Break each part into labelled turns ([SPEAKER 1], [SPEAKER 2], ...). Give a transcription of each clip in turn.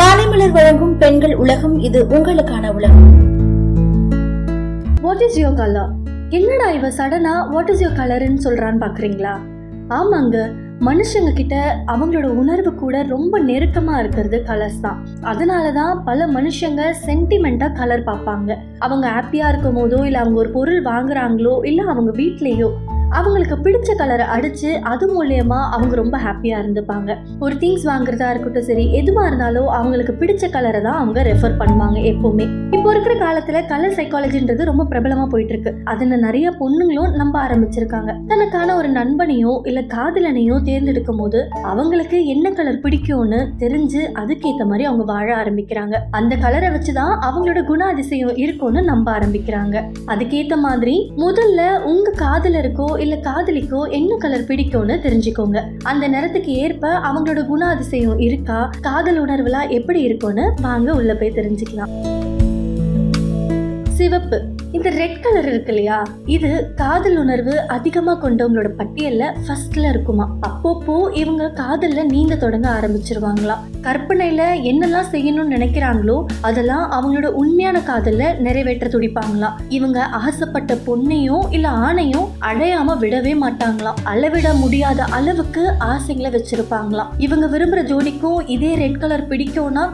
[SPEAKER 1] மாலைமலர் வழங்கும் பெண்கள் உலகம் இது உங்களுக்கான உலகம்.
[SPEAKER 2] வாட் இஸ் யோர் கலர் என்னடா இவ சடனா வாட் இஸ் யோர் கலர்னு சொல்றான்னு பாக்குறீங்களா? ஆமாங்க மனுஷங்க கிட்ட அவங்களோட உணர்வு கூட ரொம்ப நெருக்கமா இருக்கிறது கலர்ஸ் தான். அதனால தான் பல மனுஷங்க சென்டிமெண்டா கலர் பார்ப்பாங்க. அவங்க ஹாப்பியா இருக்கும் போதோ இல்லை அவங்க ஒரு பொருள் வாங்குறாங்களோ இல்லை அவங்க வீட்லேயோ அவங்களுக்கு பிடிச்ச கலரை அடிச்சு அது மூலயமா அவங்க ரொம்ப ஹாப்பியாக இருந்துப்பாங்க. ஒரு திங்ஸ் வாங்குறதா இருக்கட்டும் சரி எதுவாக இருந்தாலும் அவங்களுக்கு பிடிச்ச கலரை தான் அவங்க ரெஃபர் பண்ணுவாங்க எப்போவுமே. இப்போ இருக்கிற காலத்துல கலர் சைக்காலஜின்றது ரொம்ப பிரபலமா போயிட்டு இருக்கு அதுல நிறைய பொண்ணுங்களும் நம்ப ஆரம்பிச்சிருக்காங்க. தனக்கான ஒரு நண்பனையோ இல்ல காதலனையோ தேர்ந்தெடுக்கும் போது அவங்களுக்கு என்ன கலர் பிடிக்கும்னு தெரிஞ்சு அதுக்கேத்த மாதிரி அவங்க வாழ ஆரம்பிக்கிறாங்க. அந்த கலரை வச்சுதான் அவங்களோட குணாதிசயம் இருக்கும்னு நம்ப ஆரம்பிக்கிறாங்க. அதுக்கேத்த மாதிரி முதல்ல உங்க காதலருக்கோ இல்ல காதலிக்கோ என்ன கலர் பிடிக்கும்னு தெரிஞ்சுக்கோங்க. அந்த நேரத்துக்கு ஏற்ப அவங்களோட குணாதிசயம் இருக்கா? காதல் உணர்வுலாம் எப்படி இருக்கும்னு வாங்க உள்ள போய் தெரிஞ்சுக்கலாம். சிவப்பு இந்த ரெட் கலர் இருக்கு இல்லையா? இது காதல் உணர்வு அதிகமா கொண்டவங்களோட பட்டியல்ல ஃபர்ஸ்ட்ல இருக்குமா? அப்பப்போ இவங்க காதல்ல நீந்த தொடங்க ஆரம்பிச்சிருவாங்களாம் கற்பனையில என்னெல்லாம் செய்யணும்னு நினைக்கிறாங்களோ அதெல்லாம் அவங்களோட உண்மையான காதல்ல நிறைவேற்ற துடிப்பாங்களாம் இவங்க ஆசைப்பட்ட பொண்ணையும் இல்ல ஆணையும் அடையாம விடவே மாட்டாங்களாம் அளவிட முடியாத அளவுக்கு ஆசைகளை வச்சிருப்பாங்களாம் இவங்க விரும்புற ஜோடிக்கும் இதே ரெட் கலர் பிடிக்கும்னா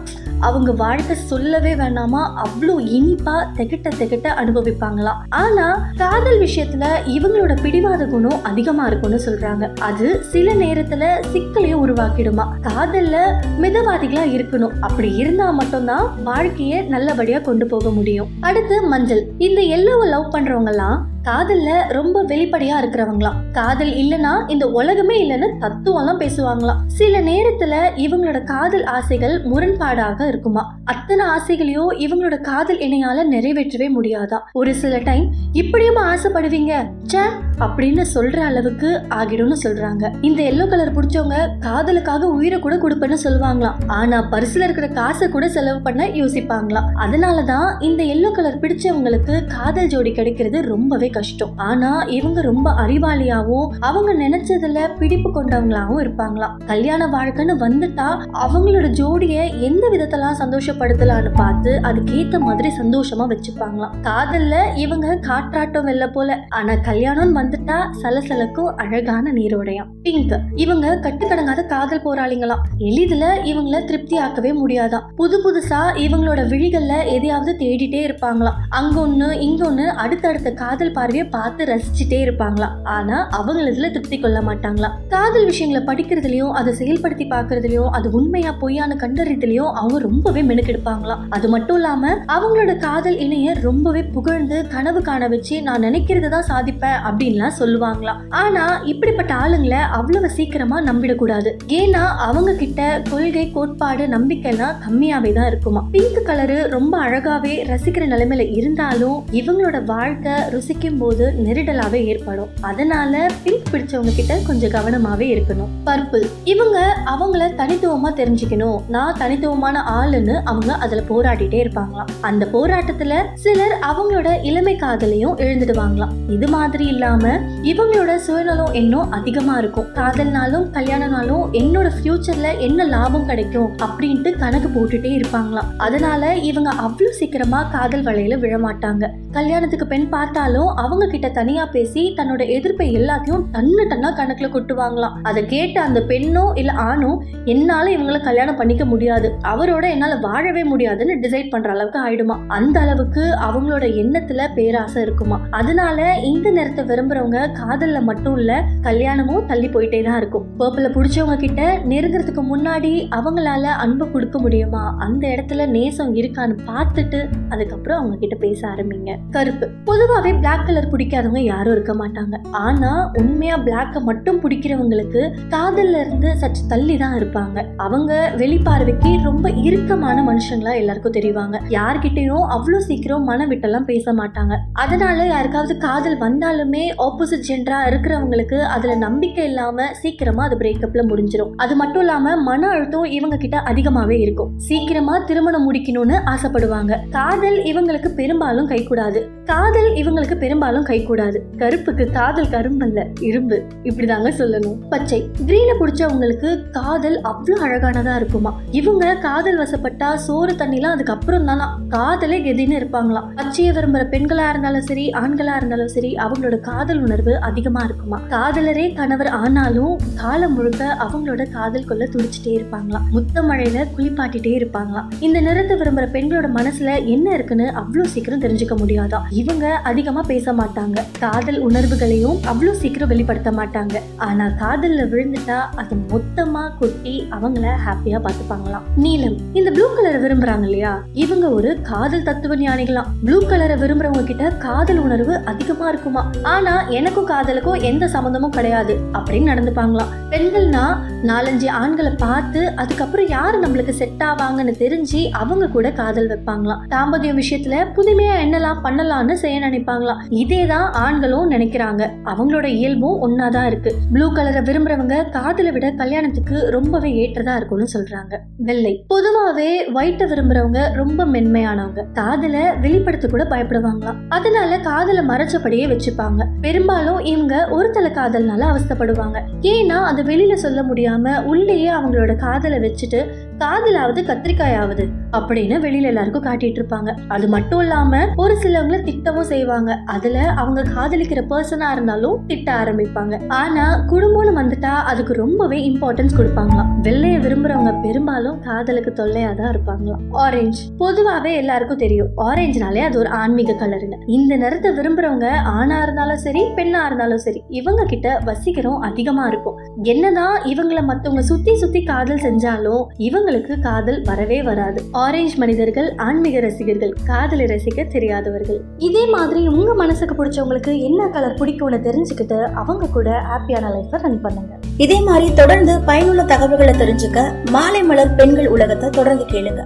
[SPEAKER 2] அவங்க வாழ்க்கை சொல்லவே வேணாமா? அவ்வளோ இனிப்பா திகட்ட திகட்ட அனுபவிப்பாங்களாம் ஆனா காதல் விஷயத்துல இவங்களோட பிடிவாத குணம் அதிகமா இருக்கும்னு சொல்றாங்க. அது சில நேரத்துல சிக்கலையும் உருவாக்கிடுமா. காதல்ல மிதவாதிகளா இருக்கணும். அப்படி இருந்தா மட்டும்தான் வாழ்க்கைய நல்லபடியா கொண்டு போக முடியும். அடுத்து மஞ்சள். இந்த எல்லோவை லவ் பண்றவங்க எல்லாம் காதல்ல ரொம்ப வெளிப்படையா இருக்கிறவங்களாம். காதல் இல்லனா இந்த உலகமே இல்லைன்னு தத்துவம்லாம் பேசுவாங்களாம். சில நேரத்துல இவங்களோட காதல் ஆசைகள் முரண்பாடாக இருக்குமா? அத்தனை ஆசைகளையோ இவங்களோட காதல் இணையால நிறைவேற்றவே முடியாதா? ஒரு சில டைம் இப்படியும் ஆசைப்படுவீங்க. ச்சே அப்படின்னு சொல்ற அளவுக்கு ஆகிடும்னு சொல்றாங்க. இந்த எல்லோ கலர் பிடிச்சவங்க காதலுக்காக உயிரை கூட கொடுப்பேன்னு சொல்லுவாங்களாம் ஆனா பரிசுல இருக்கிற காசை கூட செலவு பண்ண யோசிப்பாங்களாம். அதனாலதான் இந்த எல்லோ கலர் பிடிச்சவங்களுக்கு காதல் ஜோடி கிடைக்கிறது ரொம்பவே கஷ்டம். ஆனா இவங்க ரொம்ப அறிவாளியாவும் அவங்க நினைச்சதுல பிடிப்பு கொண்டவங்களாவும் இருப்பாங்களாம். கல்யாண வாழ்க்கைன்னு வந்துட்டா அவங்களோட ஜோடிய எந்த விதத்தெல்லாம் சந்தோஷப்படுத்தலாம்னு பார்த்து அதுக்கேத்த மாதிரி சந்தோஷமா வச்சுப்பாங்களாம். காதல்ல இவங்க காற்றாட்டம் வெல்ல போல. ஆனா கல்யாணம்னு வந்துட்டா சலசலக்கும் அழகான நீரோடையாம். பிங்க் இவங்க கட்டுக்கடங்காத காதல் போராளிங்களாம். எளிதுல இவங்கள திருப்தி ஆக்கவே முடியாதாம் புது புதுசா இவங்களோட விழிகள்ல எதையாவது தேடிட்டே இருப்பாங்களாம். அங்க ஒண்ணு இங்க ஒண்ணு அடுத்தடுத்த காதல் பார்வையை பார்த்து ரசிச்சுட்டே இருப்பாங்களாம். ஆனா அவங்களதுல திருப்தி கொள்ள மாட்டாங்களாம். காதல் விஷயங்களை படிக்கிறதுலயும் அதை செயல்படுத்தி பார்க்கறதுலயும் அது உண்மையா பொய்யான கண்டறியதுலயும் அவங்க ரொம்பவே மெனுக்கெடுப்பாங்களாம். அது மட்டும் இல்லாம அவங்களோட காதல் இணைய ரொம்பவே புகழ்ந்து கனவு காண வச்சு நான் நினைக்கிறது தான் சாதிப்பேன் அப்படின்லாம் சொல்லுவாங்களாம் ஆனா இப்படிப்பட்ட ஆளுங்களை அவ்வளவு சீக்கிரமா நம்பிடக்கூடாது. ஏன்னா அவங்க கிட்ட கொள்கை கோட்பாடு நம்பிக்கைலாம் கம்மியாவே தான் இருக்குமா. பிங்க் கலரு ரொம்ப அழகாவே ரசிக்கிற நிலைமையில இருந்தாலும் இவங்களோட வாழ்க்கை ருசிக்கும் போது நெருடலாவே ஏற்படும். அதனால பிங்க் பிடிச்சவங்க கிட்ட கொஞ்சம் கவனமாவே இருக்கணும். பர்பிள் இவங்க அவங்கள தனித்துவமா தெரிஞ்சுக்கணும். நான் தனித்துவமான ஆளுன்னு அவங்க அதுல போராடிட்டே இருப்பாங்களாம். அந்த போராட்டத்துல சிலர் அவங்களோட இளமை காதலையும் இழந்துடுவாங்களாம். இது மாதிரி இல்லாம இவங்களோட சுயநலம் இன்னும் அதிகமா இருக்கும். காதல்னாலும் கல்யாணம்னாலும் என்னோட ஃபியூச்சர்ல என்ன லாபம் கிடைக்கும் அப்படின்ட்டு கணக்கு போட்டுட்டே இருப்பாங்களாம். அதனால இவங்க அவ்வளவு சீக்கிரமா காதல் வலையில விழமாட்டாங்க. கல்யாணத்துக்கு பெண் பார்த்தாலும் அவங்க கிட்ட தனியா பேசி தன்னோட எதிர்ப்பை எல்லாத்தையும் டன்னு டன்னா கணக்குல கொட்டுவாங்களாம். அதை கேட்ட அந்த பெண்ணோ இல்ல ஆணோ என்னால இவங்கள கல்யாணம் பண்ணிக்க முடியாது. அவரோட என்னால வாழவே முடியாதுன்னு டிசைட் பண்ற அளவுக்கு ஆயிடுமா. அந்த அளவுக்கு அவங்களோட எண்ணத்துல பேராசை இருக்குமா. அதனால இந்த நேரத்தை விரும்புறவங்க காதல்ல மட்டும் இல்ல கல்யாணமும் தள்ளி போயிட்டே தான் இருக்கும். பர்பிள பிடிச்சவங்க கிட்ட நெருங்கிறதுக்கு முன்னாடி அவங்களால அன்பு கொடுக்க முடியுமா? அந்த இடத்துல நேசம் இருக்கான்னு பார்த்துட்டு அதுக்கப்புறம் அவங்க கிட்ட பேச ஆரம்பிங்க. கருப்பு. பொதுவாவே பிளாக் கலர் பிடிக்காதவங்க யாரும் இருக்க மாட்டாங்க. ஆனா உண்மையா பிளாக்கை மட்டும் பிடிக்கிறவங்களுக்கு காதல்ல இருந்து சற்று தள்ளி தான் இருப்பாங்க. அவங்க வெளிப்பார்வைக்கு ரொம்ப இறுக்கமான மனுஷங்களா எல்லாருக்கும் தெரிவாங்க. யார்கிட்டயும் அவ்வளோ சீக்கிரம் மன விட்டெல்லாம் பேச மாட்டாங்க. அதனால யாருக்காவது காதல் வந்தாலுமே ஆப்போசிட் ஜென்டரா இருக்கிறவங்களுக்கு அதுல நம்பிக்கை இல்லாம சீக்கிரமா அது பிரேக்கப்ல முடிஞ்சிடும் அது மட்டும் இல்லாம மன அழுத்தம் இவங்க கிட்ட அதிகமாவே இருக்கும். சீக்கிரமா திருமணம் முடிக்கணும்னு ஆசைப்படுவாங்க. காதல் இவங்களுக்கு பெரும்பாலும் கைகூடாது காதல் இவங்களுக்கு பெரும்பாலும் கைகூடாது கருப்புக்கு காதல் கரும்பல்ல இரும்பு. இப்படிதாங்க சொல்லணும். பச்சை. கிரீனை பிடிச்சவங்களுக்கு காதல் அவ்வளோ அழகானதா இருக்குமா. இவங்க காதல் வசப்பட்டா சோறு தண்ணிலாம் அதுக்கப்புறம் தானா. காதலே கெதின்னு இருப்பாங்களாம். பச்சையை விரும்புற பெண்களா இருந்தாலும் சரி ஆண்களா இருந்தாலும் சரி அவங்களோட காதல் உணர்வு அதிகமா இருக்குமா? காதலரே கணவர் ஆனாலும் காலம் முழுக்க அவங்களோட காதல் கொள்ள துடிச்சிட்டே இருப்பாங்களாம். முத்த மழையில குளிப்பாட்டிட்டே இருப்பாங்களாம். இந்த நிறத்தை விரும்புற பெண்களோட மனசுல என்ன இருக்குன்னு அவ்வளோ சீக்கிரம் தெரிஞ்சுக்க முடியாதா இவங்க அதிகமா பேச மாட்டாங்க. காதல் உணர்வுகளையும் அவ்வளோ சீக்கிரம் வெளிப்படுத்த மாட்டாங்க. ஆனா காதல்ல விழுந்துட்டா அது மொத்தமா கொட்டி அவங்கள ஹாப்பியா பார்த்துப்பாங்களாம் நீலம் இந்த ப்ளூ கலரை விரும்புறாங்க இல்லையா? இவங்க ஒரு காதல் தத்துவ ஞானிகளாம். ப்ளூ கலரை விரும்புறவங்க கிட்ட காதல் உணர்வு அதிகமா இருக்குமா? ஆனா எனக்கும் காதலுக்கும் எந்த சம்மந்தமும் கிடையாது அப்படின்னு நடந்துப்பாங்களாம். பெண்கள்னா நாலஞ்சு ஆண்களை பார்த்து அதுக்கப்புறம் யாரு நம்மளுக்கு செட் ஆவாங்கன்னு தெரிஞ்சு அவங்க கூட காதல் வைப்பாங்களாம். தாம்பத்தியம் விஷயத்துல புதுமையா என்னலாம் பண்ணலாம்னு செய்ய நினைப்பாங்களாம். இதேதான் ஆண்களும் நினைக்கிறாங்க. அவங்களோட இயல்பும் ஒன்னாதான் இருக்கு. ப்ளூ கலரை விரும்புறவங்க காதலை விட கல்யாணத்துக்கு ரொம்பவே ஏற்றதா இருக்கும்னு சொல்றாங்க. வெள்ளை. பொதுவாவே ஒயிட்டை விரும்புறவங்க ரொம்ப மென்மையானவங்க. காதலை வெளிப்படுத்த கூட பயப்படுவாங்களாம். அதனால காதலை மறைச்சபடியே வச்சுப்பாங்க. பெரும்பாலும் இவங்க ஒரு தலை காதல்னால அவஸ்தைப்படுவாங்க. ஏன்னா அதை வெளியில சொல்ல முடியாது. முடியாம உள்ளேயே அவங்களோட காதலை வச்சுட்டு காதலாவது கத்திரிக்காயாவது அப்படின்னு வெளியில எல்லாருக்கும் காட்டிட்டு இருப்பாங்க. அது மட்டும் இல்லாம ஒரு சிலவங்கள திட்டவும் செய்வாங்க. அதுல அவங்க காதலிக்கிற பர்சனா இருந்தாலும் திட்ட ஆரம்பிப்பாங்க. ஆனா குடும்பம்னு வந்துட்டா அதுக்கு ரொம்பவே இம்பார்ட்டன்ஸ் கொடுப்பாங்களாம். வெள்ளைய விரும்புறவங்க பெரும்பாலும் காதலுக்கு தொல்லையா தான் இருப்பாங்களாம். ஆரஞ்சு பொதுவாவே எல்லாருக்கும் தெரியும். ஆரஞ்சுனாலே அது ஒரு ஆன்மீக கலருங்க. இந்த நிறத்தை விரும்புறவங்க ஆணா இருந்தாலும் சரி பெண்ணா இருந்தாலும் சரி இவங்க கிட்ட வசீகரம் அதிகமா இருக்கும். என்னதான் இவங்கள மத்தவங்க சுத்தி சுத்தி காதல் செஞ்சாலும் இவங்க இவங்களுக்கு காதல் வரவே வராது. ஆரஞ்சு மனிதர்கள் ஆன்மீக ரசிகர்கள் காதலை ரசிக்க தெரியாதவர்கள். இதே மாதிரி உங்க மனசுக்கு பிடிச்சவங்களுக்கு என்ன கலர் பிடிக்கும்னு தெரிஞ்சுக்கிட்டு அவங்க கூட ஹாப்பியான லைஃப்பை ரன் பண்ணுங்க.
[SPEAKER 1] இதே மாதிரி தொடர்ந்து பயனுள்ள தகவல்களை தெரிஞ்சுக்க மாலை மலர் பெண்கள் உலகத்தை தொடர்ந்து கேளுங்க.